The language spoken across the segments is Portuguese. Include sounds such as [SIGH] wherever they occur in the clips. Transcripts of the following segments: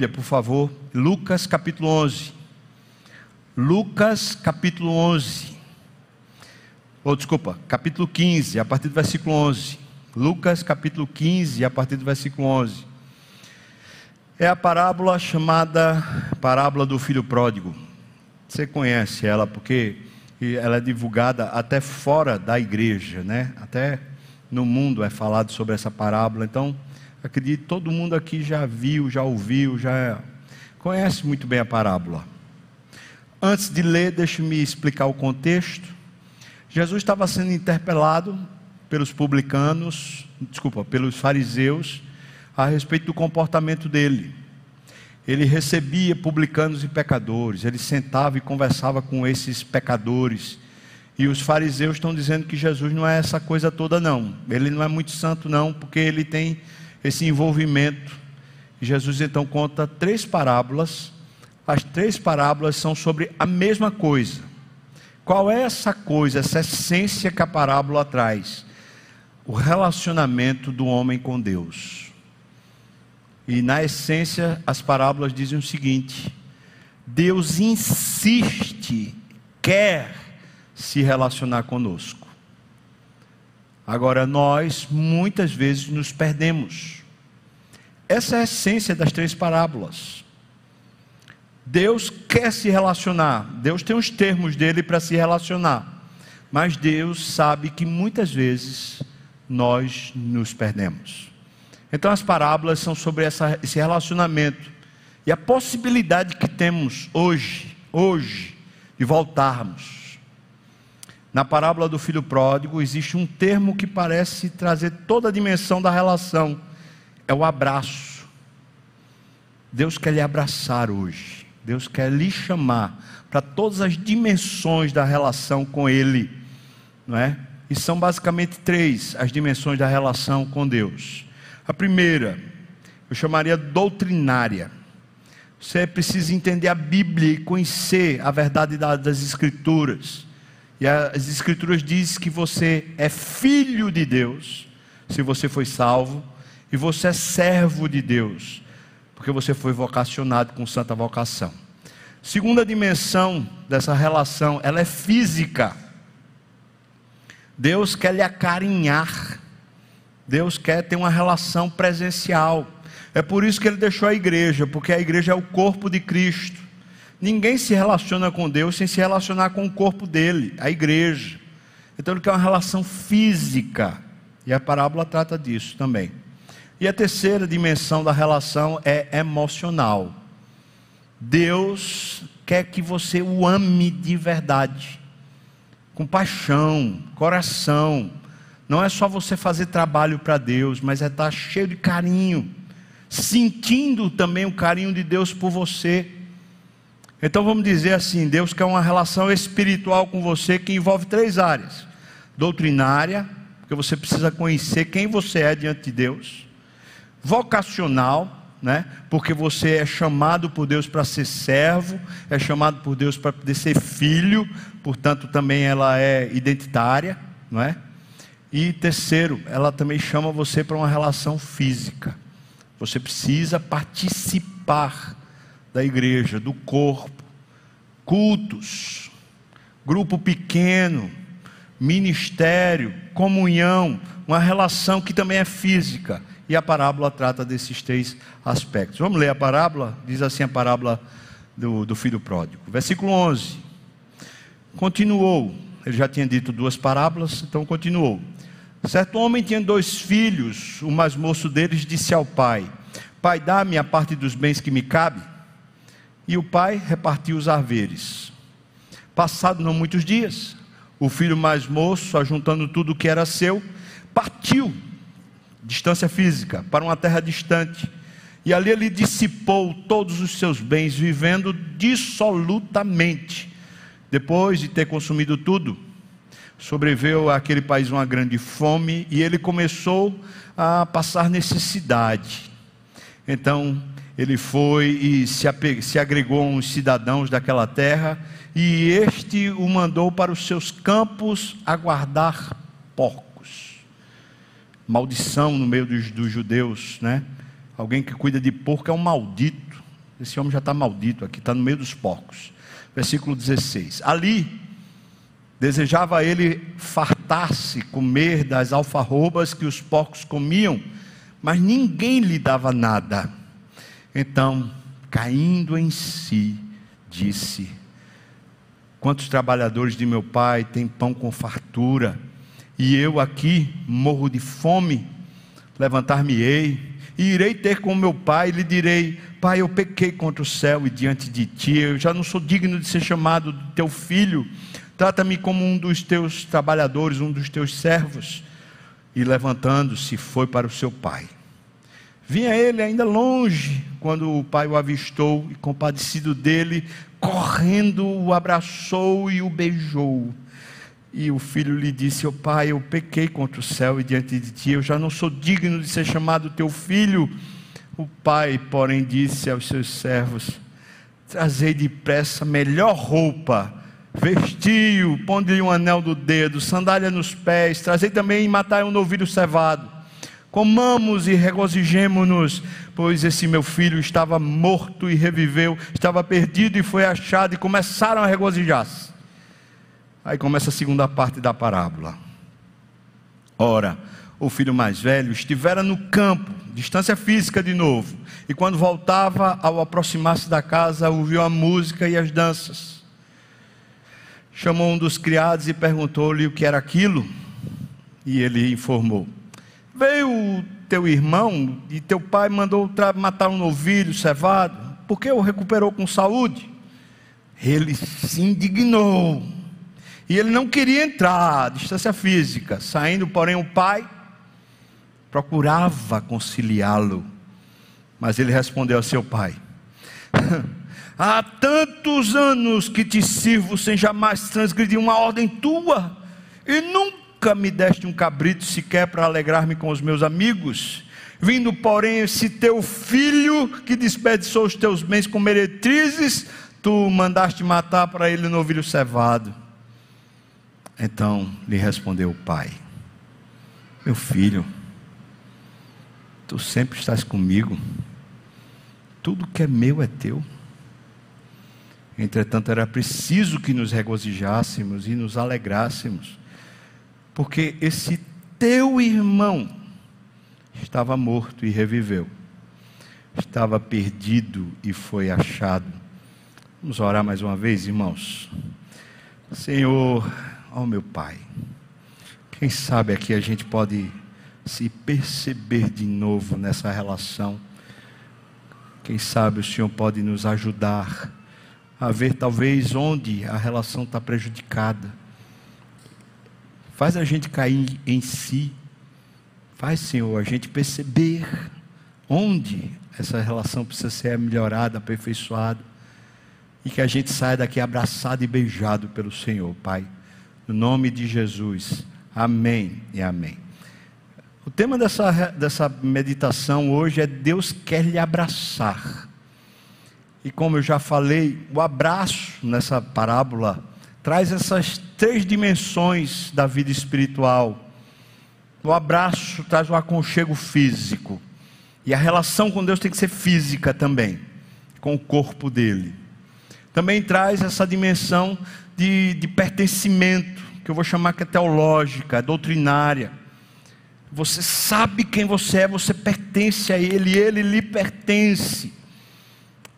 Bíblia, por favor, Lucas capítulo 11. Lucas capítulo 11. Ou oh, desculpa, capítulo 15, a partir do versículo 11. Lucas capítulo 15, a partir do versículo 11. É a parábola chamada parábola do filho pródigo. Você conhece ela porque ela é divulgada até fora da igreja, né? Até no mundo é falado sobre essa parábola. Então, acredito que todo mundo aqui já viu, já ouviu, já conhece muito bem a parábola. Antes de ler, deixe-me explicar o contexto. Jesus estava sendo interpelado pelos publicanos, desculpa, pelos fariseus, a respeito do comportamento dele. Ele recebia publicanos e pecadores, ele sentava e conversava com esses pecadores. E os fariseus estão dizendo que Jesus não é essa coisa toda, não. Ele não é muito santo, não, porque ele tem esse envolvimento. Jesus então conta três parábolas. As três parábolas são sobre a mesma coisa. Qual é essa coisa, essa essência que a parábola traz? o relacionamento do homem com Deus. E na essência, as parábolas dizem o seguinte: Deus insiste, quer se relacionar conosco. Agora, nós muitas vezes nos perdemos. Essa é a essência das três parábolas. Deus quer se relacionar, Deus tem os termos dele para se relacionar, mas Deus sabe que muitas vezes nós nos perdemos. Então as parábolas são sobre essa, esse relacionamento e a possibilidade que temos hoje, hoje, de voltarmos. Na parábola do filho pródigo existe um termo que parece trazer toda a dimensão da relação, é o abraço. Deus quer lhe abraçar hoje. Deus quer lhe chamar para todas as dimensões da relação com Ele, não é? E são basicamente três as dimensões da relação com Deus. A primeira, eu chamaria doutrinária. Você precisa entender a Bíblia e conhecer a verdade das Escrituras. E as Escrituras dizem que você é filho de Deus, se você foi salvo, e você é servo de Deus, porque você foi vocacionado com santa vocação. Segunda dimensão dessa relação, ela é física. Deus quer lhe acarinhar. Deus quer ter uma relação presencial. É por isso que ele deixou a igreja, porque a igreja é o corpo de Cristo. Ninguém se relaciona com Deus sem se relacionar com o corpo dele, a igreja. Então ele quer uma relação física. E a parábola trata disso também. E a terceira dimensão da relação é emocional. Deus quer que você o ame de verdade com paixão, coração. Não é só você fazer trabalho para Deus, mas é estar tá cheio de carinho, sentindo também o carinho de Deus por você. Então vamos dizer assim: Deus quer uma relação espiritual com você que envolve três áreas: doutrinária, porque você precisa conhecer quem você é diante de Deus, vocacional, né? Porque você é chamado por Deus para ser servo, é chamado por Deus para poder ser filho, portanto também ela é identitária, não é? E terceiro, ela também chama você para uma relação física. Você precisa participar da igreja, do corpo, cultos, grupo pequeno, ministério, comunhão, uma relação que também é física e a parábola trata desses três aspectos. Vamos ler a parábola? Diz assim a parábola do, do filho pródigo. Versículo 11. Continuou. Ele já tinha dito duas parábolas, então continuou. Certo homem tinha dois filhos. O mais moço deles disse ao pai: Pai, dá-me a parte dos bens que me cabe. E o pai repartiu os haveres. Passado não muitos dias, o filho mais moço, ajuntando tudo o que era seu, partiu distância física, para uma terra distante. E ali ele dissipou todos os seus bens, vivendo dissolutamente. Depois de ter consumido tudo, sobreveio àquele país uma grande fome e ele começou a passar necessidade. Então ele foi e se, se agregou a uns cidadãos daquela terra, e este o mandou para os seus campos aguardar porcos maldição no meio dos, dos judeus, né? Alguém que cuida de porco é um maldito, Esse homem já está maldito aqui, está no meio dos porcos. Versículo 16. Ali desejava ele fartar-se, comer das alfarrobas que os porcos comiam, mas ninguém lhe dava nada. Então, caindo em si, disse: Quantos trabalhadores de meu pai têm pão com fartura, e eu aqui morro de fome? Levantar-me-ei e irei ter com meu pai e lhe direi: Pai, eu pequei contra o céu e diante de ti, eu já não sou digno de ser chamado de teu filho. Trata-me como um dos teus trabalhadores, um dos teus servos. E levantando-se, foi para o seu pai. Vinha ele ainda longe, quando o pai o avistou e, compadecido dele, correndo, o abraçou e o beijou. E o filho lhe disse: oh, Pai, eu pequei contra o céu e diante de ti, eu já não sou digno de ser chamado teu filho. O pai, porém, disse aos seus servos: Trazei depressa melhor roupa, vestiu, ponde-lhe um anel do dedo, sandália nos pés, trazei também e matai um novilho cevado Comamos e regozijemo-nos, pois esse meu filho estava morto e reviveu, estava perdido e foi achado, e começaram a regozijar-se. Aí começa a segunda parte da parábola. Ora, o filho mais velho estivera no campo, distância física de novo, e quando voltava, ao aproximar-se da casa, ouviu a música e as danças. Chamou um dos criados e perguntou-lhe o que era aquilo, e ele informou Veio teu irmão e teu pai mandou matar um novilho cevado, porque o recuperou com saúde. Ele se indignou. E ele não queria entrar, distância física. Saindo, porém, o pai procurava conciliá-lo. Mas ele respondeu a seu pai: [LAUGHS] Há tantos anos que te sirvo sem jamais transgredir uma ordem tua, e nunca me deste um cabrito sequer para alegrar-me com os meus amigos. Vindo, porém, esse teu filho que desperdiçou os teus bens com meretrizes, tu mandaste matar para ele o novilho cevado. Então lhe respondeu o pai: Meu filho, tu sempre estás comigo, tudo que é meu é teu. Entretanto, era preciso que nos regozijássemos e nos alegrássemos porque esse teu irmão estava morto e reviveu, estava perdido e foi achado. Vamos orar mais uma vez, irmãos. Senhor, ó meu Pai, quem sabe aqui a gente pode se perceber de novo nessa relação. Quem sabe o Senhor pode nos ajudar a ver talvez onde a relação está prejudicada Faz a gente cair em si. Faz, Senhor, a gente perceber onde essa relação precisa ser melhorada, aperfeiçoada. E que a gente saia daqui abraçado e beijado pelo Senhor, Pai. No nome de Jesus. Amém e amém. O tema dessa, dessa meditação hoje é Deus quer lhe abraçar. E como eu já falei, o abraço nessa parábola traz essas três dimensões da vida espiritual. O abraço traz o aconchego físico. E a relação com Deus tem que ser física também, com o corpo dele. Também traz essa dimensão de, de pertencimento, que eu vou chamar que é teológica, é doutrinária. Você sabe quem você é, você pertence a Ele, Ele lhe pertence.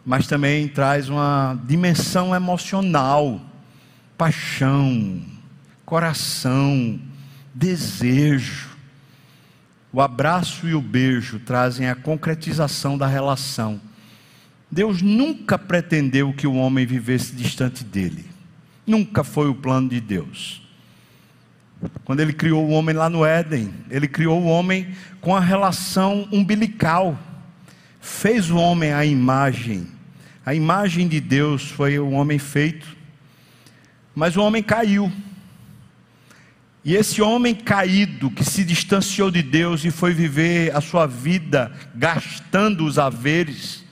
Mas também traz uma dimensão emocional paixão, coração, desejo. O abraço e o beijo trazem a concretização da relação. Deus nunca pretendeu que o homem vivesse distante dele. Nunca foi o plano de Deus. Quando ele criou o homem lá no Éden, ele criou o homem com a relação umbilical. Fez o homem à imagem. A imagem de Deus foi o homem feito mas o homem caiu. E esse homem caído, que se distanciou de Deus e foi viver a sua vida gastando os haveres,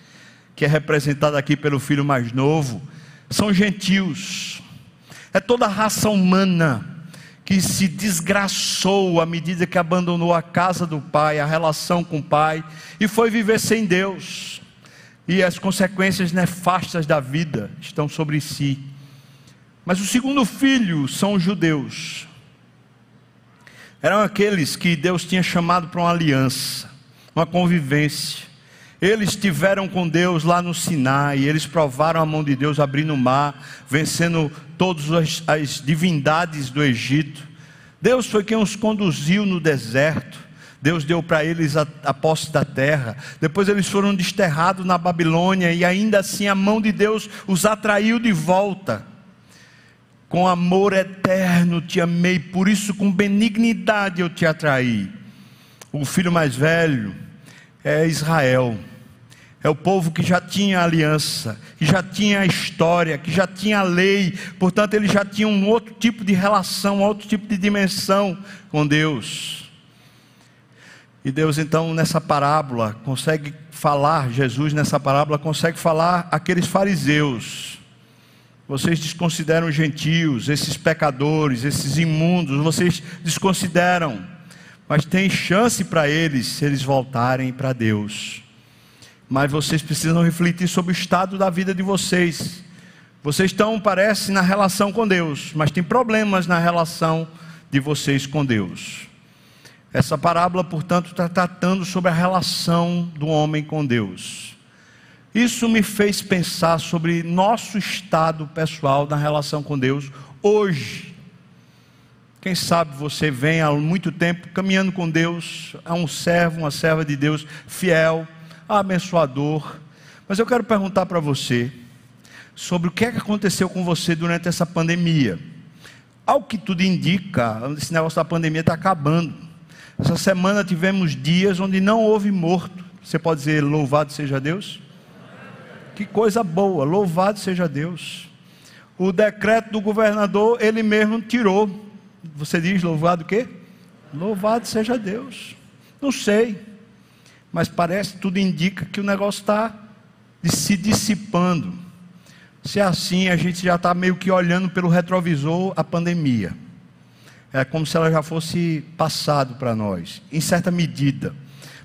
que é representado aqui pelo filho mais novo, são gentios. É toda a raça humana que se desgraçou à medida que abandonou a casa do pai, a relação com o pai, e foi viver sem Deus. e as consequências nefastas da vida estão sobre si. Mas o segundo filho são os judeus. Eram aqueles que Deus tinha chamado para uma aliança, uma convivência. Eles estiveram com Deus lá no Sinai, eles provaram a mão de Deus abrindo o mar, vencendo todas as, as divindades do Egito. Deus foi quem os conduziu no deserto. Deus deu para eles a, a, posse da terra. Depois eles foram desterrados na Babilônia e ainda assim a mão de Deus os atraiu de volta. Com amor eterno te amei, por isso com benignidade eu te atraí. O filho mais velho é Israel. É o povo que já tinha aliança, que já tinha história, que já tinha lei, portanto, ele já tinha um outro tipo de relação, outro tipo de dimensão com Deus. E Deus, então, nessa parábola, consegue falar, Jesus, nessa parábola, consegue falar aqueles fariseus vocês desconsideram os gentios, esses pecadores, esses imundos, vocês desconsideram. Mas tem chance para eles se eles voltarem para Deus. Mas vocês precisam refletir sobre o estado da vida de vocês. Vocês estão, parece, na relação com Deus, mas tem problemas na relação de vocês com Deus. Essa parábola, portanto, está tratando sobre a relação do homem com Deus. Isso me fez pensar sobre nosso estado pessoal na relação com Deus hoje. Quem sabe você vem há muito tempo caminhando com Deus, é um servo, uma serva de Deus fiel, abençoador. Mas eu quero perguntar para você sobre o que, é que aconteceu com você durante essa pandemia. Ao que tudo indica, esse negócio da pandemia está acabando. Essa semana tivemos dias onde não houve morto. Você pode dizer louvado seja Deus? Que coisa boa, louvado seja Deus. O decreto do governador, ele mesmo tirou. Você diz louvado o quê? Louvado seja Deus. Não sei, mas parece, tudo indica que o negócio está se dissipando. Se é assim, a gente já está meio que olhando pelo retrovisor a pandemia. É como se ela já fosse passado para nós, em certa medida.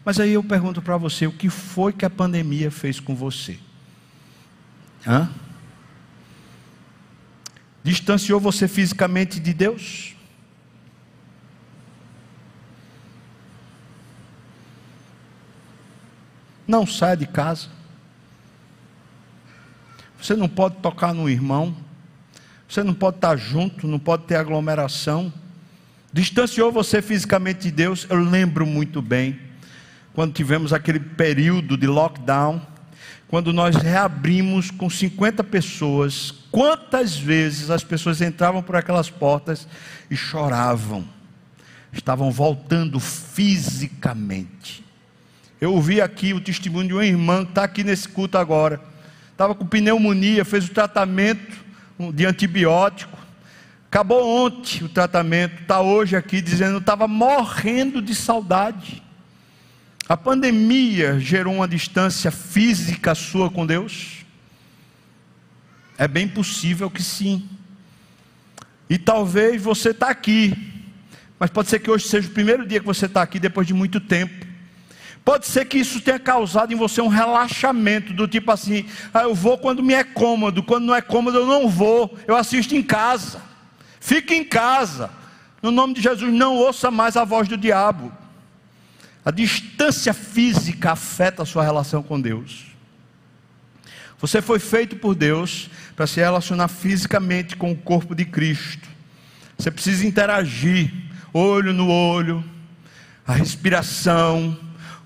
Mas aí eu pergunto para você: o que foi que a pandemia fez com você? Hã? Distanciou você fisicamente de Deus? Não saia de casa. Você não pode tocar no irmão. Você não pode estar junto, não pode ter aglomeração. Distanciou você fisicamente de Deus. Eu lembro muito bem quando tivemos aquele período de lockdown quando nós reabrimos com 50 pessoas, quantas vezes as pessoas entravam por aquelas portas e choravam, estavam voltando fisicamente. Eu ouvi aqui o testemunho de uma irmã que está aqui nesse culto agora, estava com pneumonia, fez o tratamento de antibiótico, acabou ontem o tratamento, está hoje aqui dizendo estava morrendo de saudade. A pandemia gerou uma distância física sua com Deus? É bem possível que sim. E talvez você está aqui, mas pode ser que hoje seja o primeiro dia que você está aqui depois de muito tempo. Pode ser que isso tenha causado em você um relaxamento, do tipo assim: ah, eu vou quando me é cômodo, quando não é cômodo eu não vou, eu assisto em casa. Fique em casa. No nome de Jesus, não ouça mais a voz do diabo. A distância física afeta a sua relação com Deus. Você foi feito por Deus para se relacionar fisicamente com o corpo de Cristo. Você precisa interagir, olho no olho, a respiração,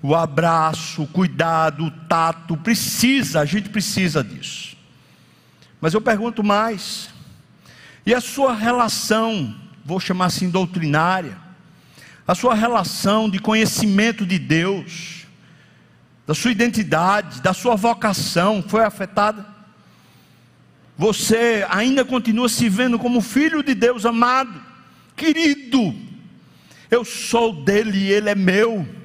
o abraço, o cuidado, o tato, precisa, a gente precisa disso. Mas eu pergunto mais: e a sua relação, vou chamar assim doutrinária, a sua relação de conhecimento de Deus, da sua identidade, da sua vocação foi afetada? Você ainda continua se vendo como filho de Deus amado, querido, eu sou dele e ele é meu.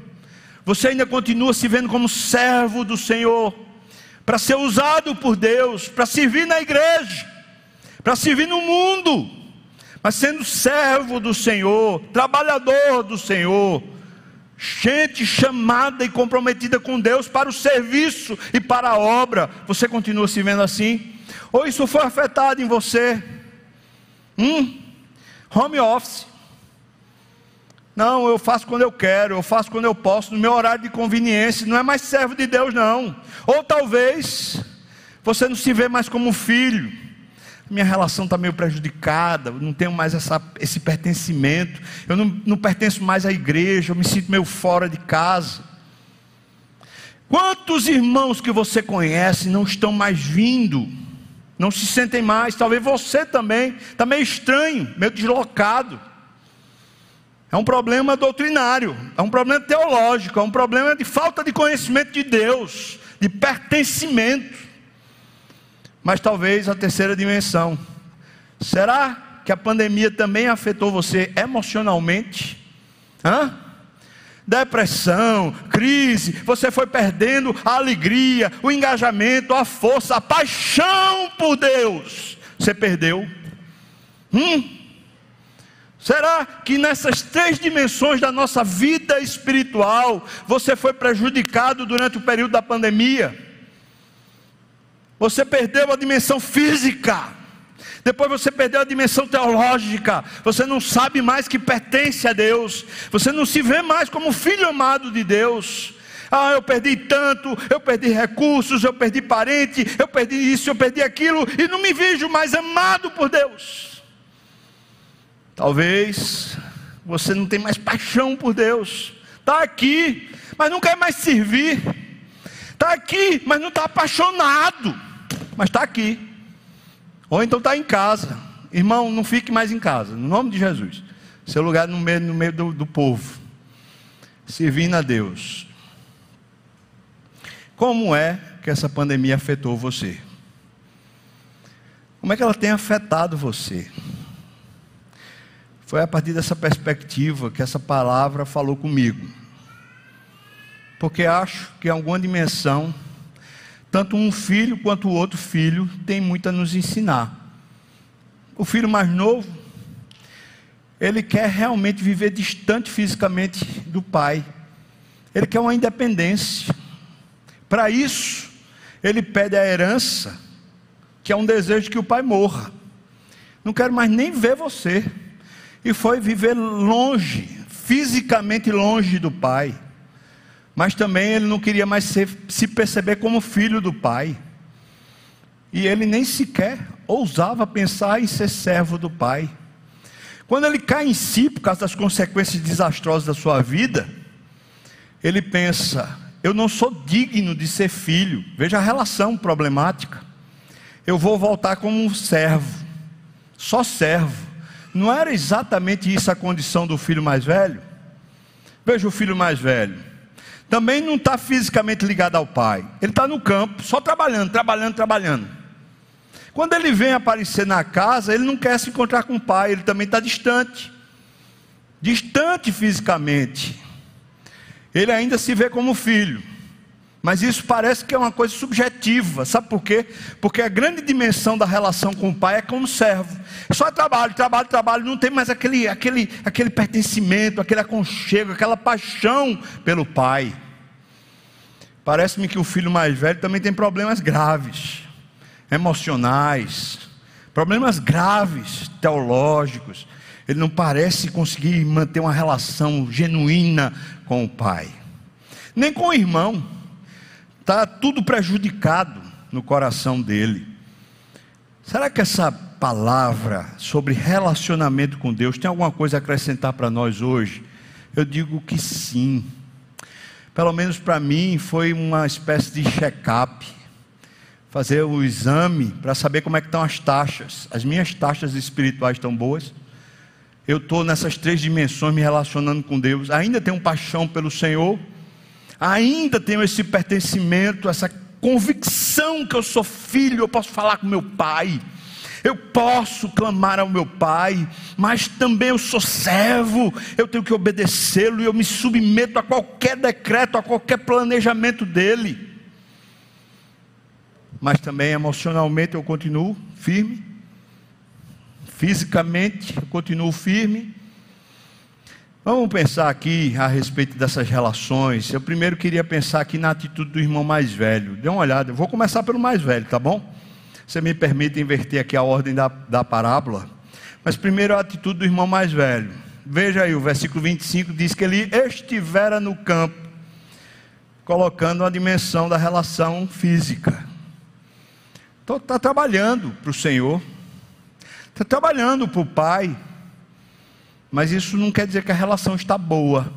Você ainda continua se vendo como servo do Senhor, para ser usado por Deus, para servir na igreja, para servir no mundo mas sendo servo do Senhor, trabalhador do Senhor, gente chamada e comprometida com Deus para o serviço e para a obra. Você continua se vendo assim? Ou isso foi afetado em você? Hum? Home office. Não, eu faço quando eu quero, eu faço quando eu posso, no meu horário de conveniência, não é mais servo de Deus, não. Ou talvez você não se vê mais como filho, minha relação está meio prejudicada, não tenho mais essa, esse pertencimento, eu não, não pertenço mais à igreja, eu me sinto meio fora de casa. Quantos irmãos que você conhece não estão mais vindo, não se sentem mais, talvez você também, está meio estranho, meio deslocado. É um problema doutrinário, é um problema teológico, é um problema de falta de conhecimento de Deus, de pertencimento. Mas talvez a terceira dimensão. Será que a pandemia também afetou você emocionalmente? Hã? Depressão, crise, você foi perdendo a alegria, o engajamento, a força, a paixão por Deus. Você perdeu. Hum? Será que nessas três dimensões da nossa vida espiritual você foi prejudicado durante o período da pandemia? Você perdeu a dimensão física. Depois você perdeu a dimensão teológica. Você não sabe mais que pertence a Deus. Você não se vê mais como filho amado de Deus. Ah, eu perdi tanto, eu perdi recursos, eu perdi parente, eu perdi isso, eu perdi aquilo, e não me vejo mais amado por Deus. Talvez você não tenha mais paixão por Deus. Está aqui, mas não quer mais servir. Está aqui, mas não está apaixonado mas está aqui. Ou então está em casa. Irmão, não fique mais em casa, no nome de Jesus. Seu lugar no meio, no meio do, do povo, servindo a Deus. Como é que essa pandemia afetou você? Como é que ela tem afetado você? Foi a partir dessa perspectiva que essa palavra falou comigo. Porque acho que em alguma dimensão tanto um filho quanto o outro filho tem muito a nos ensinar. O filho mais novo, ele quer realmente viver distante fisicamente do pai. Ele quer uma independência. Para isso, ele pede a herança, que é um desejo que o pai morra. Não quero mais nem ver você. E foi viver longe, fisicamente longe do pai mas também ele não queria mais ser, se perceber como filho do pai. E ele nem sequer ousava pensar em ser servo do pai. Quando ele cai em si por causa das consequências desastrosas da sua vida, ele pensa: eu não sou digno de ser filho. Veja a relação problemática. Eu vou voltar como um servo, só servo. Não era exatamente isso a condição do filho mais velho? Veja o filho mais velho também não está fisicamente ligado ao pai. Ele está no campo, só trabalhando, trabalhando, trabalhando. Quando ele vem aparecer na casa, ele não quer se encontrar com o pai, ele também está distante. Distante fisicamente. Ele ainda se vê como filho. Mas isso parece que é uma coisa subjetiva, sabe por quê? Porque a grande dimensão da relação com o pai é como servo. Só trabalho, trabalho, trabalho, não tem mais aquele, aquele, aquele pertencimento, aquele aconchego, aquela paixão pelo pai. Parece-me que o filho mais velho também tem problemas graves, emocionais, problemas graves, teológicos. Ele não parece conseguir manter uma relação genuína com o pai, nem com o irmão está tudo prejudicado no coração dele. Será que essa palavra sobre relacionamento com Deus tem alguma coisa a acrescentar para nós hoje? Eu digo que sim. Pelo menos para mim foi uma espécie de check-up. Fazer o exame para saber como é que estão as taxas. As minhas taxas espirituais estão boas. Eu estou nessas três dimensões me relacionando com Deus. Ainda tenho paixão pelo Senhor ainda tenho esse pertencimento, essa convicção que eu sou filho, eu posso falar com meu pai, eu posso clamar ao meu pai, mas também eu sou servo, eu tenho que obedecê-lo e eu me submeto a qualquer decreto, a qualquer planejamento dele. Mas também emocionalmente eu continuo firme, fisicamente eu continuo firme, Vamos pensar aqui a respeito dessas relações. Eu primeiro queria pensar aqui na atitude do irmão mais velho. Dê uma olhada. Eu vou começar pelo mais velho, tá bom? Você me permite inverter aqui a ordem da, da parábola. Mas primeiro a atitude do irmão mais velho. Veja aí, o versículo 25 diz que ele estivera no campo, colocando a dimensão da relação física. Então está trabalhando para o Senhor, está trabalhando para o Pai, mas isso não quer dizer que a relação está boa.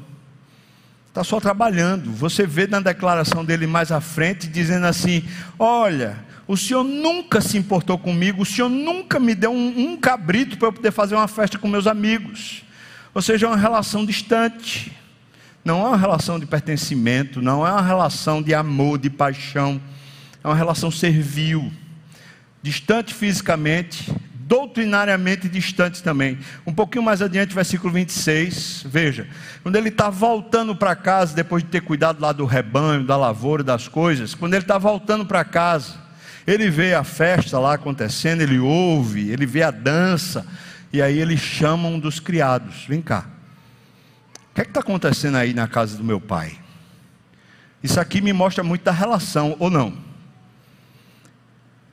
Está só trabalhando. Você vê na declaração dele mais à frente, dizendo assim: Olha, o Senhor nunca se importou comigo, o Senhor nunca me deu um, um cabrito para eu poder fazer uma festa com meus amigos. Ou seja, é uma relação distante. Não é uma relação de pertencimento, não é uma relação de amor, de paixão. É uma relação servil. Distante fisicamente, doutrinariamente distante também. Um pouquinho mais adiante, versículo 26, veja, quando ele está voltando para casa, depois de ter cuidado lá do rebanho, da lavoura, das coisas, quando ele está voltando para casa, ele vê a festa lá acontecendo, ele ouve, ele vê a dança, e aí ele chama um dos criados: vem cá, o que é está acontecendo aí na casa do meu pai? Isso aqui me mostra muito da relação, ou não?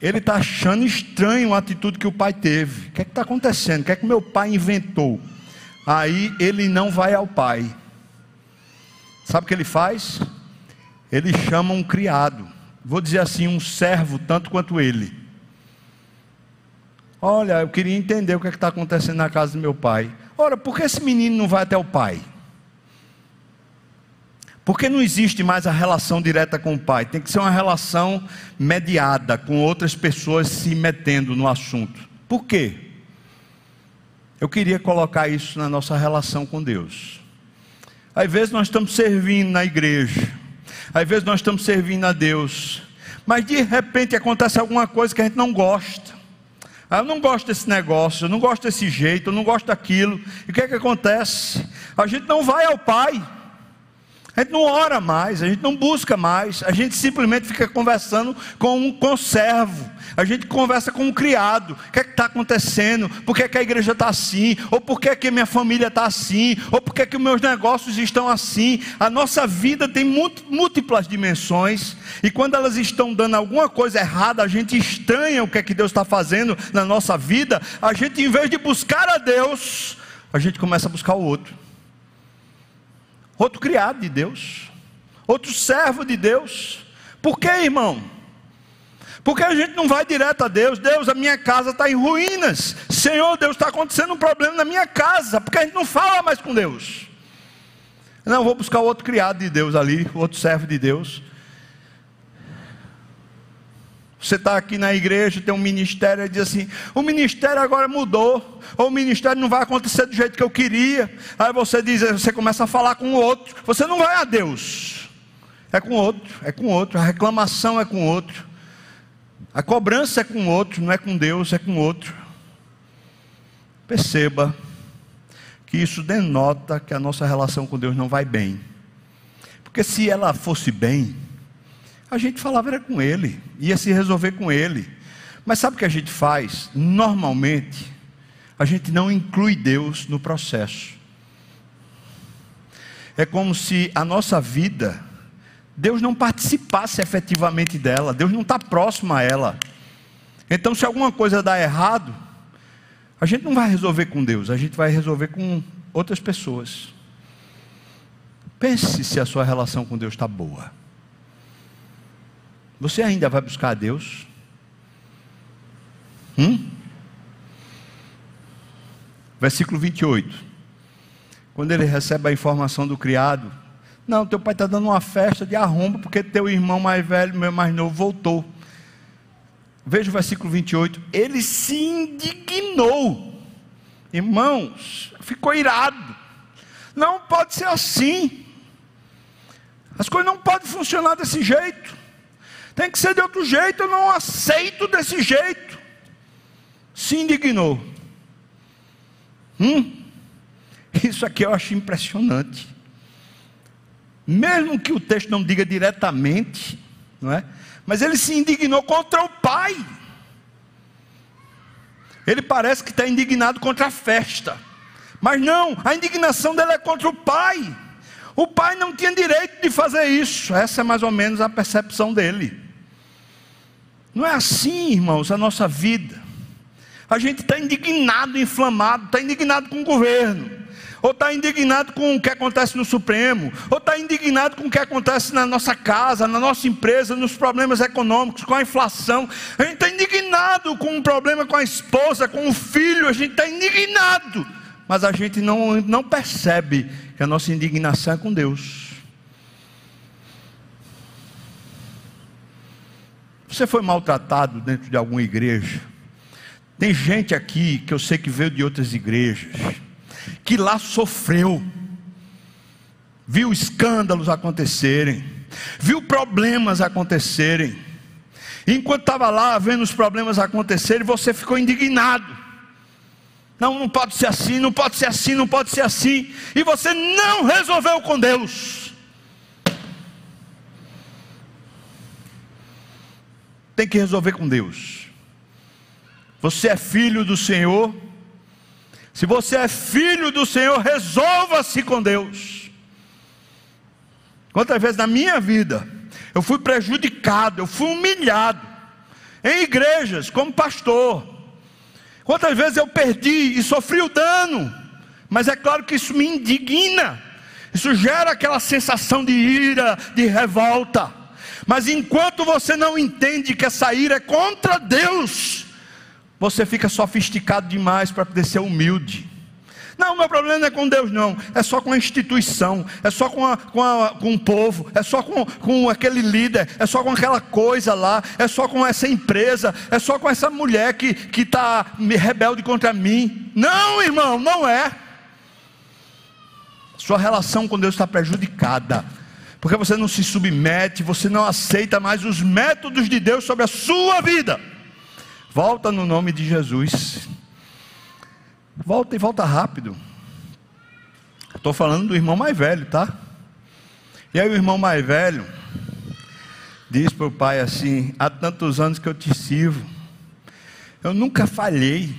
Ele está achando estranho a atitude que o pai teve. O que é está acontecendo? O que é que meu pai inventou? Aí ele não vai ao pai. Sabe o que ele faz? Ele chama um criado vou dizer assim, um servo tanto quanto ele. Olha, eu queria entender o que é está acontecendo na casa do meu pai. Ora, por que esse menino não vai até o pai? Porque não existe mais a relação direta com o pai, tem que ser uma relação mediada, com outras pessoas se metendo no assunto. Por quê? Eu queria colocar isso na nossa relação com Deus. Às vezes nós estamos servindo na igreja, às vezes nós estamos servindo a Deus, mas de repente acontece alguma coisa que a gente não gosta. Ah, eu não gosto desse negócio, eu não gosto desse jeito, eu não gosto daquilo. E o que é que acontece? A gente não vai ao Pai. A gente não ora mais, a gente não busca mais, a gente simplesmente fica conversando com um conservo, a gente conversa com um criado. O que é que está acontecendo? Por que, é que a igreja está assim? Ou por que, é que minha família está assim? Ou por que, é que meus negócios estão assim? A nossa vida tem múltiplas dimensões, e quando elas estão dando alguma coisa errada, a gente estranha o que é que Deus está fazendo na nossa vida, a gente, em vez de buscar a Deus, a gente começa a buscar o outro outro criado de Deus, outro servo de Deus. Por que, irmão? Porque a gente não vai direto a Deus, Deus, a minha casa está em ruínas. Senhor, Deus, está acontecendo um problema na minha casa, porque a gente não fala mais com Deus. Não, vou buscar outro criado de Deus ali, outro servo de Deus. Você está aqui na igreja, tem um ministério e diz assim: o ministério agora mudou, ou o ministério não vai acontecer do jeito que eu queria. Aí você diz, você começa a falar com o outro. Você não vai a Deus, é com outro, é com outro. A reclamação é com outro, a cobrança é com outro, não é com Deus, é com outro. Perceba que isso denota que a nossa relação com Deus não vai bem, porque se ela fosse bem, a gente falava era com ele, ia se resolver com ele. Mas sabe o que a gente faz? Normalmente, a gente não inclui Deus no processo. É como se a nossa vida, Deus não participasse efetivamente dela, Deus não está próximo a ela. Então, se alguma coisa dá errado, a gente não vai resolver com Deus, a gente vai resolver com outras pessoas. Pense se a sua relação com Deus está boa. Você ainda vai buscar a Deus? Hum? Versículo 28. Quando ele recebe a informação do criado, não, teu pai está dando uma festa de arrombo porque teu irmão mais velho, meu mais novo, voltou. Veja o versículo 28. Ele se indignou. Irmãos, ficou irado. Não pode ser assim. As coisas não podem funcionar desse jeito. Tem que ser de outro jeito, eu não aceito desse jeito. Se indignou. Hum, isso aqui eu acho impressionante. Mesmo que o texto não diga diretamente, não é? Mas ele se indignou contra o pai. Ele parece que está indignado contra a festa. Mas não, a indignação dele é contra o pai. O pai não tinha direito de fazer isso. Essa é mais ou menos a percepção dele. Não é assim, irmãos, a nossa vida. A gente está indignado, inflamado, está indignado com o governo, ou está indignado com o que acontece no Supremo, ou está indignado com o que acontece na nossa casa, na nossa empresa, nos problemas econômicos, com a inflação. A gente está indignado com um problema com a esposa, com o filho, a gente está indignado, mas a gente não, não percebe que a nossa indignação é com Deus. Você foi maltratado dentro de alguma igreja? Tem gente aqui que eu sei que veio de outras igrejas, que lá sofreu, viu escândalos acontecerem, viu problemas acontecerem. Enquanto estava lá vendo os problemas acontecerem, você ficou indignado. Não, não pode ser assim, não pode ser assim, não pode ser assim. E você não resolveu com Deus. Tem que resolver com Deus. Você é filho do Senhor. Se você é filho do Senhor, resolva-se com Deus. Quantas vezes na minha vida eu fui prejudicado, eu fui humilhado em igrejas como pastor. Quantas vezes eu perdi e sofri o dano, mas é claro que isso me indigna, isso gera aquela sensação de ira, de revolta. Mas enquanto você não entende que essa ira é contra Deus, você fica sofisticado demais para poder ser humilde. Não, meu problema não é com Deus, não. É só com a instituição, é só com, a, com, a, com o povo, é só com, com aquele líder, é só com aquela coisa lá, é só com essa empresa, é só com essa mulher que está rebelde contra mim. Não, irmão, não é. Sua relação com Deus está prejudicada, porque você não se submete, você não aceita mais os métodos de Deus sobre a sua vida. Volta no nome de Jesus. Volta e volta rápido. Estou falando do irmão mais velho, tá? E aí o irmão mais velho diz para o pai assim: há tantos anos que eu te sirvo, eu nunca falhei.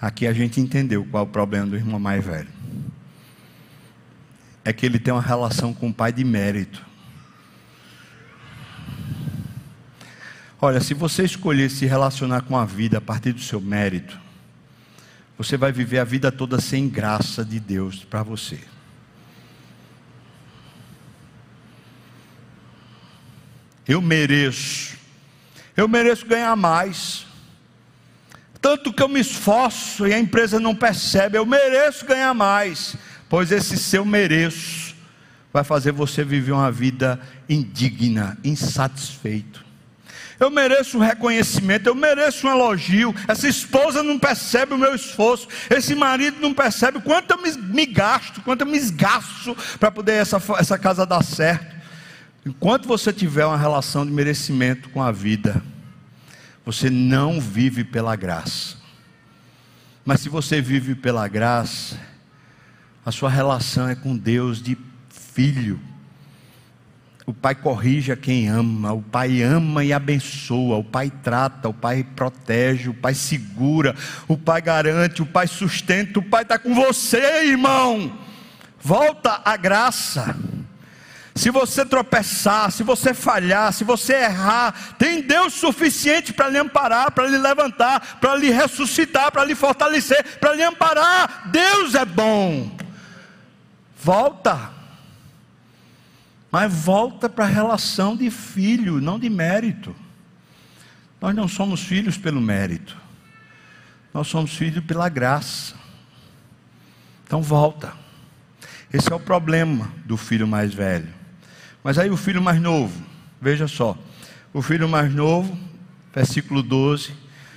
Aqui a gente entendeu qual é o problema do irmão mais velho. É que ele tem uma relação com o pai de mérito. Olha, se você escolher se relacionar com a vida a partir do seu mérito, você vai viver a vida toda sem graça de Deus para você. Eu mereço, eu mereço ganhar mais. Tanto que eu me esforço e a empresa não percebe, eu mereço ganhar mais, pois esse seu mereço vai fazer você viver uma vida indigna, insatisfeito. Eu mereço um reconhecimento, eu mereço um elogio. Essa esposa não percebe o meu esforço, esse marido não percebe quanto eu me, me gasto, quanto eu me esgasto para poder essa, essa casa dar certo. Enquanto você tiver uma relação de merecimento com a vida, você não vive pela graça. Mas se você vive pela graça, a sua relação é com Deus de filho, o pai corrige a quem ama, o pai ama e abençoa, o pai trata, o pai protege, o pai segura, o pai garante, o pai sustenta, o pai está com você, irmão. Volta a graça. Se você tropeçar, se você falhar, se você errar, tem Deus suficiente para lhe amparar, para lhe levantar, para lhe ressuscitar, para lhe fortalecer, para lhe amparar. Deus é bom. Volta mas volta para a relação de filho, não de mérito. Nós não somos filhos pelo mérito, nós somos filhos pela graça. Então volta. Esse é o problema do filho mais velho. Mas aí o filho mais novo, veja só, o filho mais novo, versículo 12,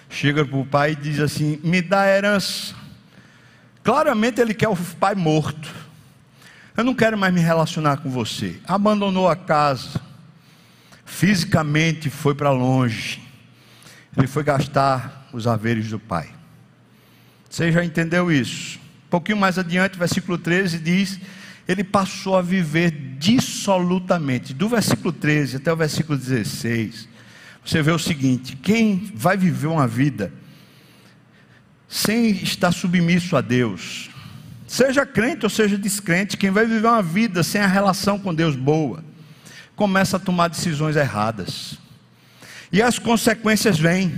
chega para o pai e diz assim: Me dá herança. Claramente ele quer o pai morto. Eu não quero mais me relacionar com você. Abandonou a casa, fisicamente foi para longe. Ele foi gastar os haveres do pai. Você já entendeu isso? Um pouquinho mais adiante, versículo 13 diz: Ele passou a viver dissolutamente. Do versículo 13 até o versículo 16, você vê o seguinte: quem vai viver uma vida sem estar submisso a Deus. Seja crente ou seja descrente, quem vai viver uma vida sem a relação com Deus boa, começa a tomar decisões erradas. E as consequências vêm.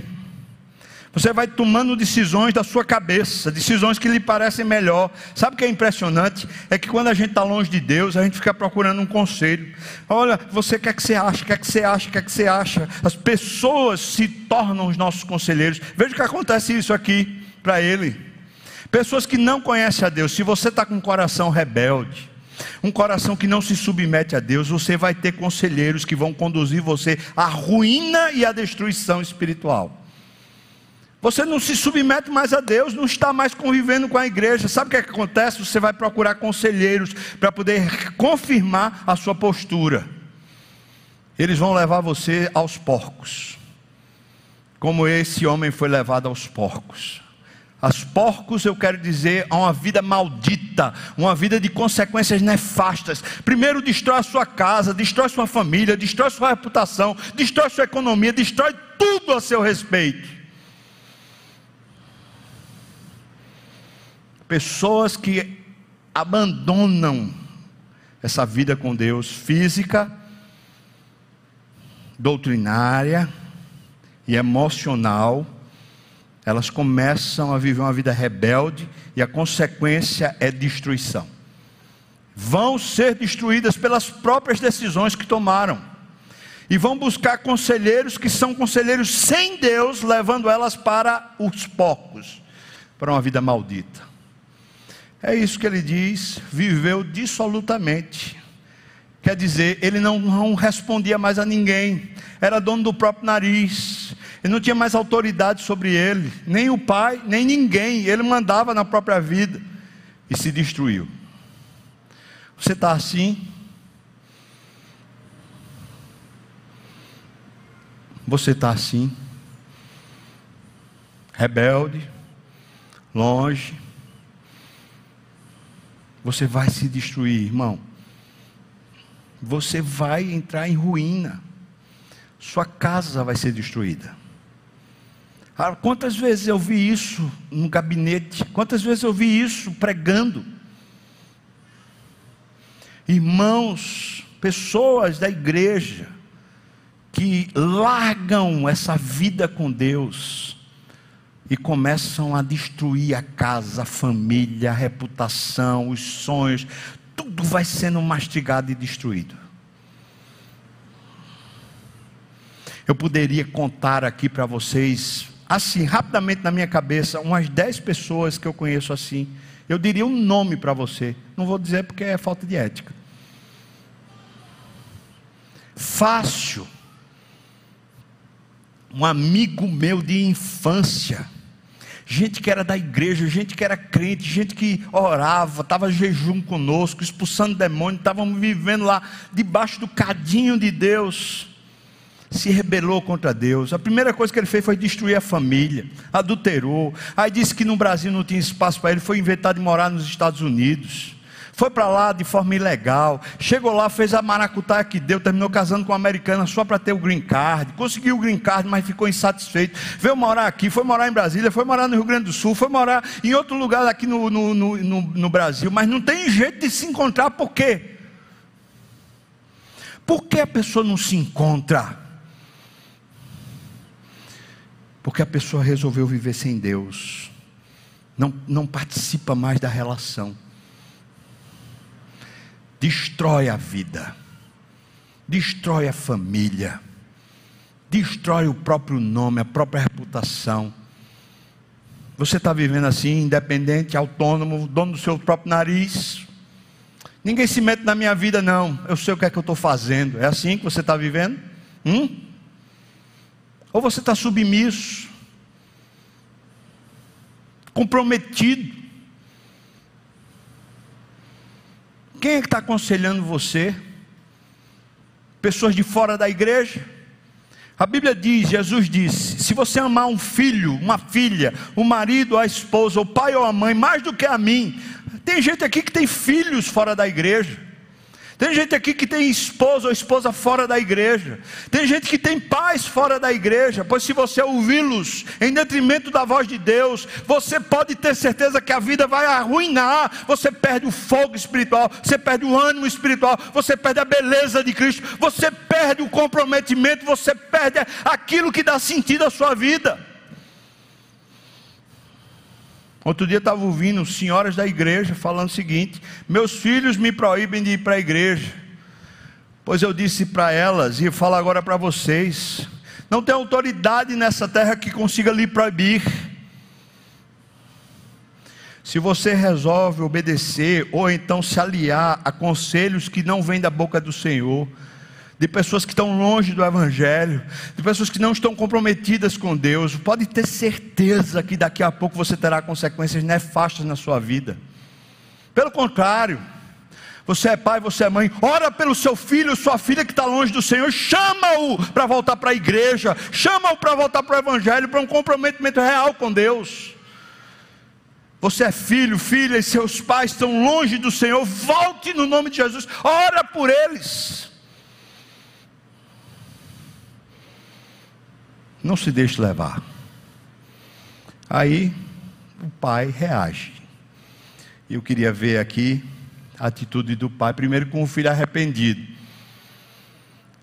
Você vai tomando decisões da sua cabeça, decisões que lhe parecem melhor. Sabe o que é impressionante? É que quando a gente está longe de Deus, a gente fica procurando um conselho. Olha, você quer que você acha, quer que você acha, quer que você acha. As pessoas se tornam os nossos conselheiros. Veja o que acontece isso aqui para ele. Pessoas que não conhecem a Deus. Se você está com um coração rebelde, um coração que não se submete a Deus, você vai ter conselheiros que vão conduzir você à ruína e à destruição espiritual. Você não se submete mais a Deus, não está mais convivendo com a igreja. Sabe o que, é que acontece? Você vai procurar conselheiros para poder confirmar a sua postura. Eles vão levar você aos porcos, como esse homem foi levado aos porcos. As porcos, eu quero dizer, a uma vida maldita, uma vida de consequências nefastas. Primeiro, destrói a sua casa, destrói sua família, destrói sua reputação, destrói sua economia, destrói tudo a seu respeito. pessoas que abandonam essa vida com Deus física, doutrinária e emocional, elas começam a viver uma vida rebelde e a consequência é destruição. Vão ser destruídas pelas próprias decisões que tomaram. E vão buscar conselheiros que são conselheiros sem Deus, levando elas para os porcos, para uma vida maldita. É isso que ele diz, viveu dissolutamente. Quer dizer, ele não, não respondia mais a ninguém, era dono do próprio nariz, ele não tinha mais autoridade sobre ele, nem o pai, nem ninguém, ele mandava na própria vida e se destruiu. Você está assim? Você está assim? Rebelde, longe, você vai se destruir, irmão. Você vai entrar em ruína. Sua casa vai ser destruída. Ah, quantas vezes eu vi isso no gabinete? Quantas vezes eu vi isso pregando? Irmãos, pessoas da igreja que largam essa vida com Deus e começam a destruir a casa, a família, a reputação, os sonhos, tudo vai sendo mastigado e destruído. Eu poderia contar aqui para vocês, assim, rapidamente na minha cabeça, umas 10 pessoas que eu conheço assim. Eu diria um nome para você, não vou dizer porque é falta de ética. Fácil. Um amigo meu de infância gente que era da igreja, gente que era crente, gente que orava, estava jejum conosco, expulsando demônio, estávamos vivendo lá debaixo do cadinho de Deus. Se rebelou contra Deus. A primeira coisa que ele fez foi destruir a família, adulterou. Aí disse que no Brasil não tinha espaço para ele, foi inventado de morar nos Estados Unidos foi para lá de forma ilegal, chegou lá, fez a maracutaia que deu, terminou casando com uma americana só para ter o green card, conseguiu o green card, mas ficou insatisfeito, veio morar aqui, foi morar em Brasília, foi morar no Rio Grande do Sul, foi morar em outro lugar aqui no, no, no, no, no Brasil, mas não tem jeito de se encontrar, por quê? Por que a pessoa não se encontra? Porque a pessoa resolveu viver sem Deus, não, não participa mais da relação destrói a vida, destrói a família, destrói o próprio nome, a própria reputação. Você está vivendo assim, independente, autônomo, dono do seu próprio nariz. Ninguém se mete na minha vida, não. Eu sei o que é que eu estou fazendo. É assim que você está vivendo? Hum? Ou você está submisso, comprometido, Quem é que está aconselhando você? Pessoas de fora da igreja? A Bíblia diz, Jesus disse: se você amar um filho, uma filha, o marido, a esposa, o pai ou a mãe, mais do que a mim, tem gente aqui que tem filhos fora da igreja, Tem gente aqui que tem esposa ou esposa fora da igreja. Tem gente que tem pais fora da igreja. Pois se você ouvi-los em detrimento da voz de Deus, você pode ter certeza que a vida vai arruinar. Você perde o fogo espiritual, você perde o ânimo espiritual, você perde a beleza de Cristo, você perde o comprometimento, você perde aquilo que dá sentido à sua vida. Outro dia estava ouvindo senhoras da igreja falando o seguinte: meus filhos me proíbem de ir para a igreja. Pois eu disse para elas, e falo agora para vocês: não tem autoridade nessa terra que consiga lhe proibir. Se você resolve obedecer, ou então se aliar a conselhos que não vêm da boca do Senhor, de pessoas que estão longe do Evangelho, de pessoas que não estão comprometidas com Deus, pode ter certeza que daqui a pouco você terá consequências nefastas na sua vida. Pelo contrário, você é pai, você é mãe, ora pelo seu filho, sua filha que está longe do Senhor, chama-o para voltar para a igreja, chama-o para voltar para o Evangelho, para um comprometimento real com Deus. Você é filho, filha, e seus pais estão longe do Senhor, volte no nome de Jesus, ora por eles. Não se deixe levar. Aí o pai reage. Eu queria ver aqui a atitude do pai, primeiro com o filho arrependido.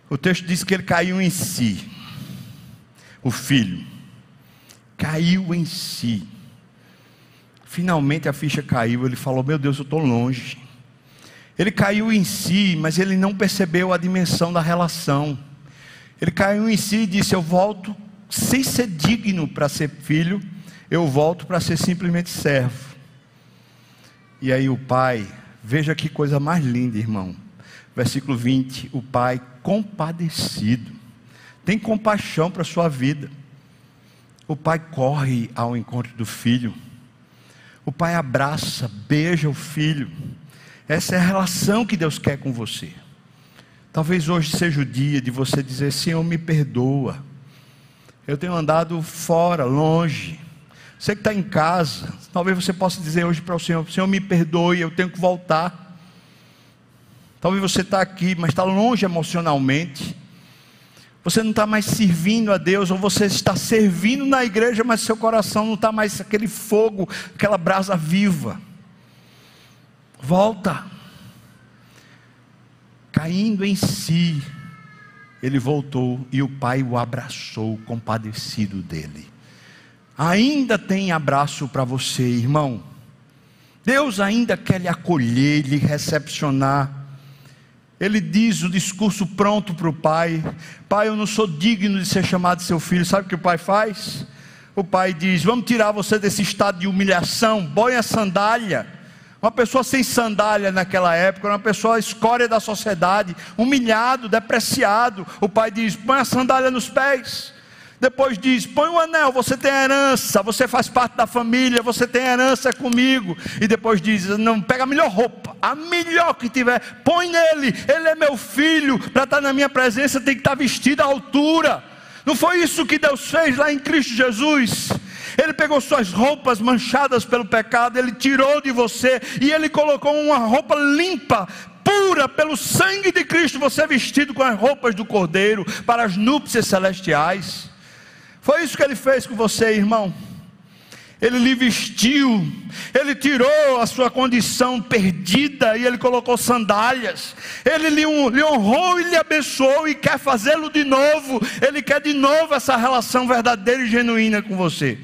O texto diz que ele caiu em si. O filho caiu em si. Finalmente a ficha caiu, ele falou: Meu Deus, eu estou longe. Ele caiu em si, mas ele não percebeu a dimensão da relação. Ele caiu em si e disse: Eu volto sem ser digno para ser filho, eu volto para ser simplesmente servo. E aí o pai, veja que coisa mais linda, irmão. Versículo 20: o pai compadecido, tem compaixão para a sua vida. O pai corre ao encontro do filho. O pai abraça, beija o filho. Essa é a relação que Deus quer com você. Talvez hoje seja o dia de você dizer: Senhor, me perdoa. Eu tenho andado fora, longe. Você que está em casa, talvez você possa dizer hoje para o Senhor: Senhor, me perdoe, eu tenho que voltar. Talvez você está aqui, mas está longe emocionalmente. Você não está mais servindo a Deus, ou você está servindo na igreja, mas seu coração não está mais aquele fogo, aquela brasa viva. Volta, caindo em si, ele voltou e o pai o abraçou, compadecido dele. Ainda tem abraço para você, irmão. Deus ainda quer lhe acolher, lhe recepcionar. Ele diz o discurso pronto para o pai: Pai, eu não sou digno de ser chamado seu filho. Sabe o que o pai faz? O pai diz: Vamos tirar você desse estado de humilhação, põe a sandália uma pessoa sem sandália naquela época, uma pessoa escória da sociedade, humilhado, depreciado. O pai diz: põe a sandália nos pés. Depois diz: põe o anel, você tem herança, você faz parte da família, você tem herança comigo. E depois diz: não, pega a melhor roupa, a melhor que tiver, põe nele, ele é meu filho, para estar na minha presença tem que estar vestido à altura. Não foi isso que Deus fez lá em Cristo Jesus? Ele pegou suas roupas manchadas pelo pecado, ele tirou de você e ele colocou uma roupa limpa, pura pelo sangue de Cristo, você vestido com as roupas do Cordeiro para as núpcias celestiais. Foi isso que ele fez com você, irmão. Ele lhe vestiu, ele tirou a sua condição perdida e ele colocou sandálias. Ele lhe, lhe honrou e lhe abençoou e quer fazê-lo de novo. Ele quer de novo essa relação verdadeira e genuína com você.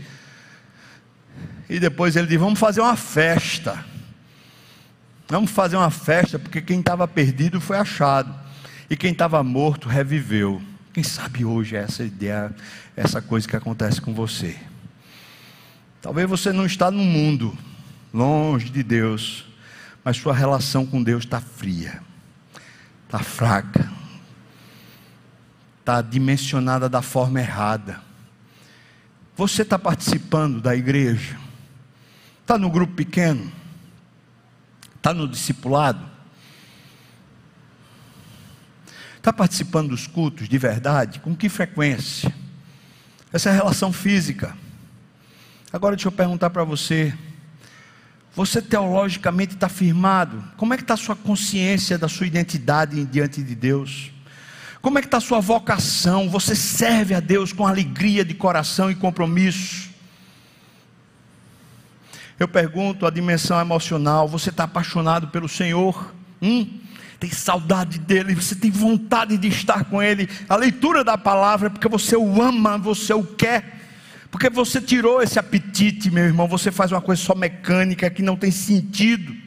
E depois ele diz: Vamos fazer uma festa. Vamos fazer uma festa, porque quem estava perdido foi achado, e quem estava morto reviveu. Quem sabe hoje é essa ideia, essa coisa que acontece com você. Talvez você não está no mundo, longe de Deus, mas sua relação com Deus está fria, está fraca, está dimensionada da forma errada. Você está participando da igreja? Está no grupo pequeno? Está no discipulado? Está participando dos cultos de verdade? Com que frequência? Essa é a relação física. Agora deixa eu perguntar para você: Você teologicamente está firmado? Como é que está a sua consciência da sua identidade diante de Deus? Como é que está a sua vocação? Você serve a Deus com alegria de coração e compromisso? Eu pergunto a dimensão emocional: você está apaixonado pelo Senhor? Hum? Tem saudade dele, você tem vontade de estar com ele. A leitura da palavra é porque você o ama, você o quer. Porque você tirou esse apetite, meu irmão, você faz uma coisa só mecânica que não tem sentido.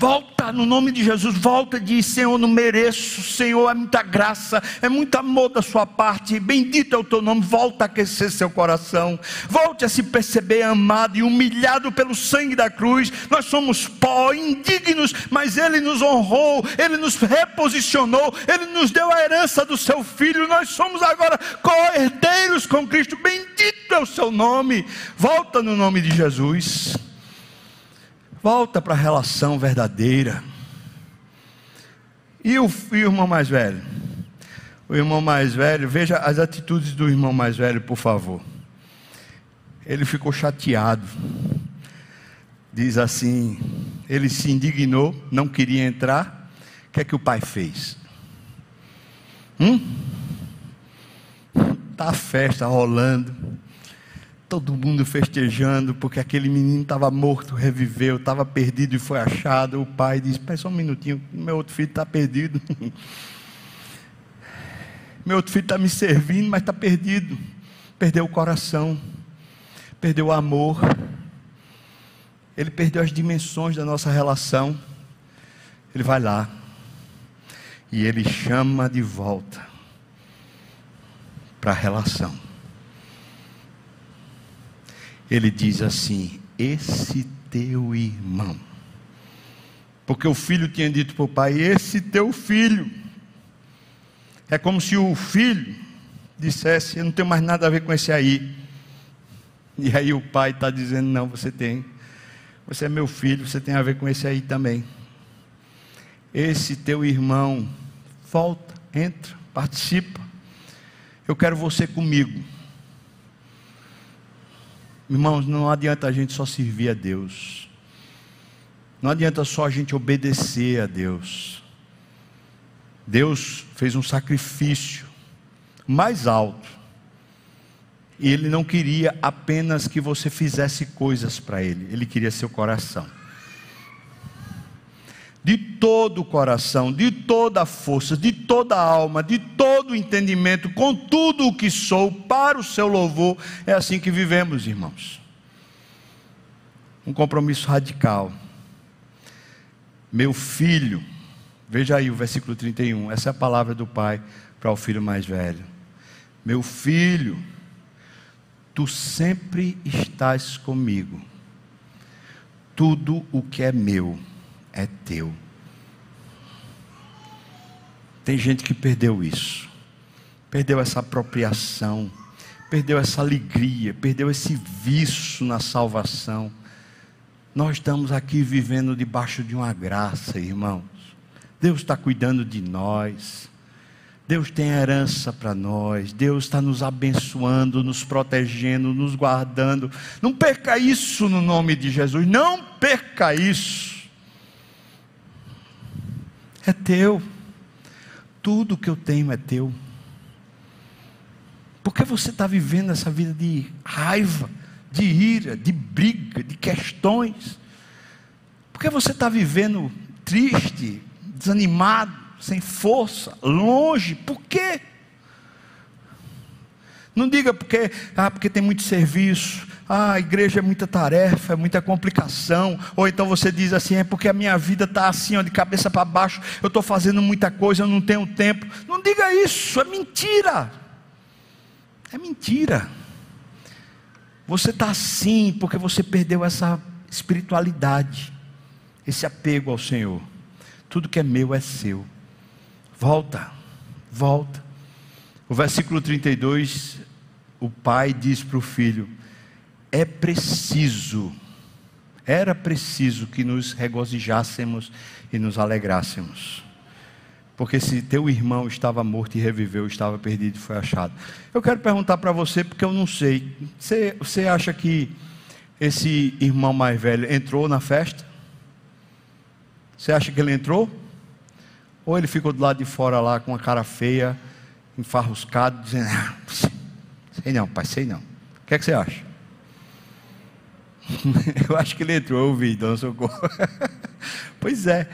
Volta no nome de Jesus, volta e diz: Senhor, não mereço, Senhor, é muita graça, é muito amor da sua parte, bendito é o teu nome. Volta a aquecer seu coração, volte a se perceber amado e humilhado pelo sangue da cruz. Nós somos pó, indignos, mas Ele nos honrou, Ele nos reposicionou, Ele nos deu a herança do seu filho. Nós somos agora co-herdeiros com Cristo, bendito é o seu nome. Volta no nome de Jesus. Volta para a relação verdadeira. E o, e o irmão mais velho? O irmão mais velho, veja as atitudes do irmão mais velho, por favor. Ele ficou chateado. Diz assim: ele se indignou, não queria entrar. O que é que o pai fez? Hum? Está a festa rolando todo mundo festejando, porque aquele menino estava morto, reviveu, estava perdido e foi achado. O pai disse: Espera só um minutinho, meu outro filho está perdido. [LAUGHS] meu outro filho está me servindo, mas está perdido. Perdeu o coração, perdeu o amor, ele perdeu as dimensões da nossa relação. Ele vai lá e ele chama de volta para a relação ele diz assim: Esse teu irmão. Porque o filho tinha dito para o pai: Esse teu filho. É como se o filho dissesse: Eu não tenho mais nada a ver com esse aí. E aí o pai está dizendo: Não, você tem. Você é meu filho, você tem a ver com esse aí também. Esse teu irmão, volta, entra, participa. Eu quero você comigo. Irmãos, não adianta a gente só servir a Deus. Não adianta só a gente obedecer a Deus. Deus fez um sacrifício mais alto. E Ele não queria apenas que você fizesse coisas para Ele, Ele queria seu coração de todo o coração, de toda a força, de toda a alma, de todo o entendimento, com tudo o que sou, para o seu louvor. É assim que vivemos, irmãos. Um compromisso radical. Meu filho, veja aí o versículo 31, essa é a palavra do pai para o filho mais velho. Meu filho, tu sempre estás comigo, tudo o que é meu é teu. Tem gente que perdeu isso, perdeu essa apropriação, perdeu essa alegria, perdeu esse vício na salvação. Nós estamos aqui vivendo debaixo de uma graça, irmãos. Deus está cuidando de nós. Deus tem herança para nós, Deus está nos abençoando, nos protegendo, nos guardando. Não perca isso no nome de Jesus, não perca isso é teu. Tudo que eu tenho é teu. Por que você está vivendo essa vida de raiva, de ira, de briga, de questões? Por que você está vivendo triste, desanimado, sem força, longe? Por quê? Não diga porque, ah, porque tem muito serviço, ah, a igreja é muita tarefa, é muita complicação. Ou então você diz assim, é porque a minha vida está assim, ó, de cabeça para baixo, eu estou fazendo muita coisa, eu não tenho tempo. Não diga isso, é mentira. É mentira. Você está assim porque você perdeu essa espiritualidade, esse apego ao Senhor. Tudo que é meu é seu. Volta, volta. O versículo 32, o pai diz para o filho: é preciso, era preciso que nos regozijássemos e nos alegrássemos. Porque se teu irmão estava morto e reviveu, estava perdido e foi achado. Eu quero perguntar para você, porque eu não sei. Você, você acha que esse irmão mais velho entrou na festa? Você acha que ele entrou? Ou ele ficou do lado de fora lá com a cara feia, enfarruscado, dizendo: ah, Sei não, pai, sei não. O que é que você acha? [LAUGHS] eu acho que ele entrou, ouvi, dona Socorro. [LAUGHS] pois é,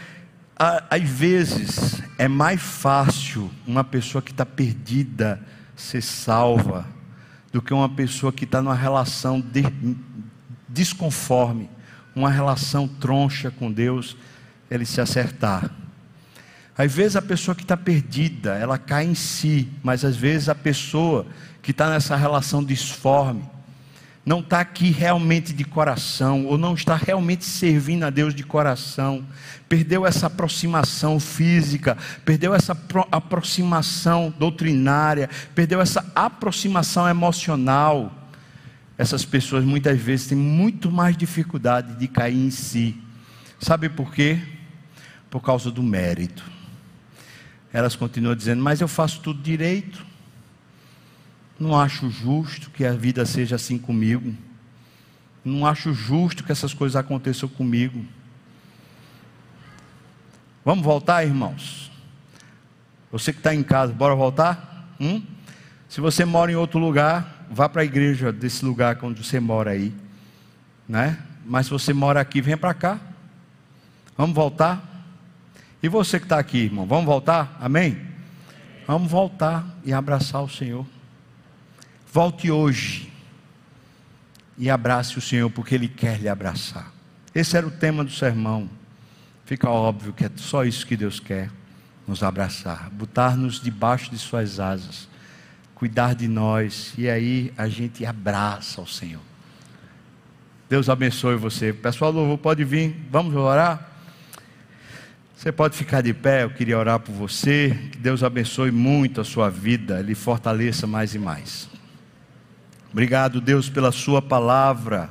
às vezes é mais fácil uma pessoa que está perdida ser salva do que uma pessoa que está numa relação de, desconforme, uma relação troncha com Deus, ele se acertar. Às vezes a pessoa que está perdida, ela cai em si, mas às vezes a pessoa que está nessa relação disforme, não está aqui realmente de coração, ou não está realmente servindo a Deus de coração, perdeu essa aproximação física, perdeu essa aproximação doutrinária, perdeu essa aproximação emocional. Essas pessoas muitas vezes têm muito mais dificuldade de cair em si. Sabe por quê? Por causa do mérito. Elas continuam dizendo, mas eu faço tudo direito. Não acho justo que a vida seja assim comigo. Não acho justo que essas coisas aconteçam comigo. Vamos voltar, irmãos? Você que está em casa, bora voltar? Hum? Se você mora em outro lugar, vá para a igreja desse lugar onde você mora aí, né? Mas se você mora aqui, vem para cá. Vamos voltar? E você que está aqui, irmão, vamos voltar? Amém? Vamos voltar e abraçar o Senhor. Volte hoje e abrace o Senhor, porque Ele quer lhe abraçar. Esse era o tema do sermão. Fica óbvio que é só isso que Deus quer: nos abraçar, botar-nos debaixo de Suas asas, cuidar de nós, e aí a gente abraça o Senhor. Deus abençoe você. Pessoal louvor, pode vir, vamos orar? Você pode ficar de pé, eu queria orar por você. Que Deus abençoe muito a sua vida, lhe fortaleça mais e mais. Obrigado, Deus, pela Sua palavra.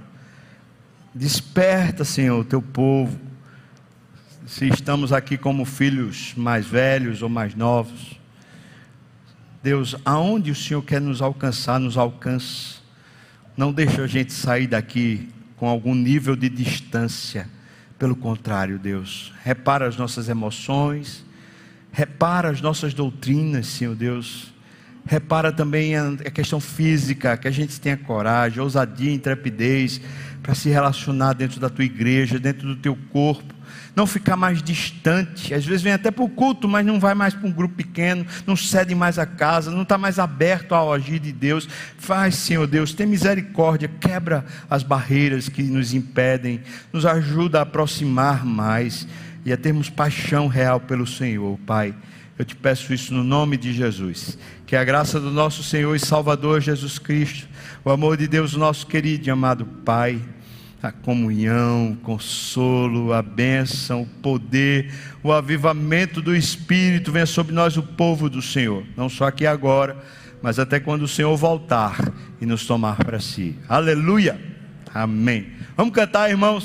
Desperta, Senhor, o teu povo. Se estamos aqui como filhos mais velhos ou mais novos, Deus, aonde o Senhor quer nos alcançar, nos alcance. Não deixa a gente sair daqui com algum nível de distância. Pelo contrário, Deus, repara as nossas emoções, repara as nossas doutrinas, Senhor Deus Repara também a questão física, que a gente tenha coragem, ousadia, intrepidez para se relacionar dentro da tua igreja, dentro do teu corpo. Não ficar mais distante. Às vezes vem até para o culto, mas não vai mais para um grupo pequeno, não cede mais a casa, não está mais aberto ao agir de Deus. Faz, Senhor Deus, tem misericórdia, quebra as barreiras que nos impedem, nos ajuda a aproximar mais e a termos paixão real pelo Senhor, Pai. Eu te peço isso no nome de Jesus. Que a graça do nosso Senhor e Salvador Jesus Cristo, o amor de Deus, nosso querido e amado Pai, a comunhão, o consolo, a bênção, o poder, o avivamento do Espírito venha sobre nós, o povo do Senhor, não só aqui agora, mas até quando o Senhor voltar e nos tomar para si. Aleluia! Amém. Vamos cantar, irmãos.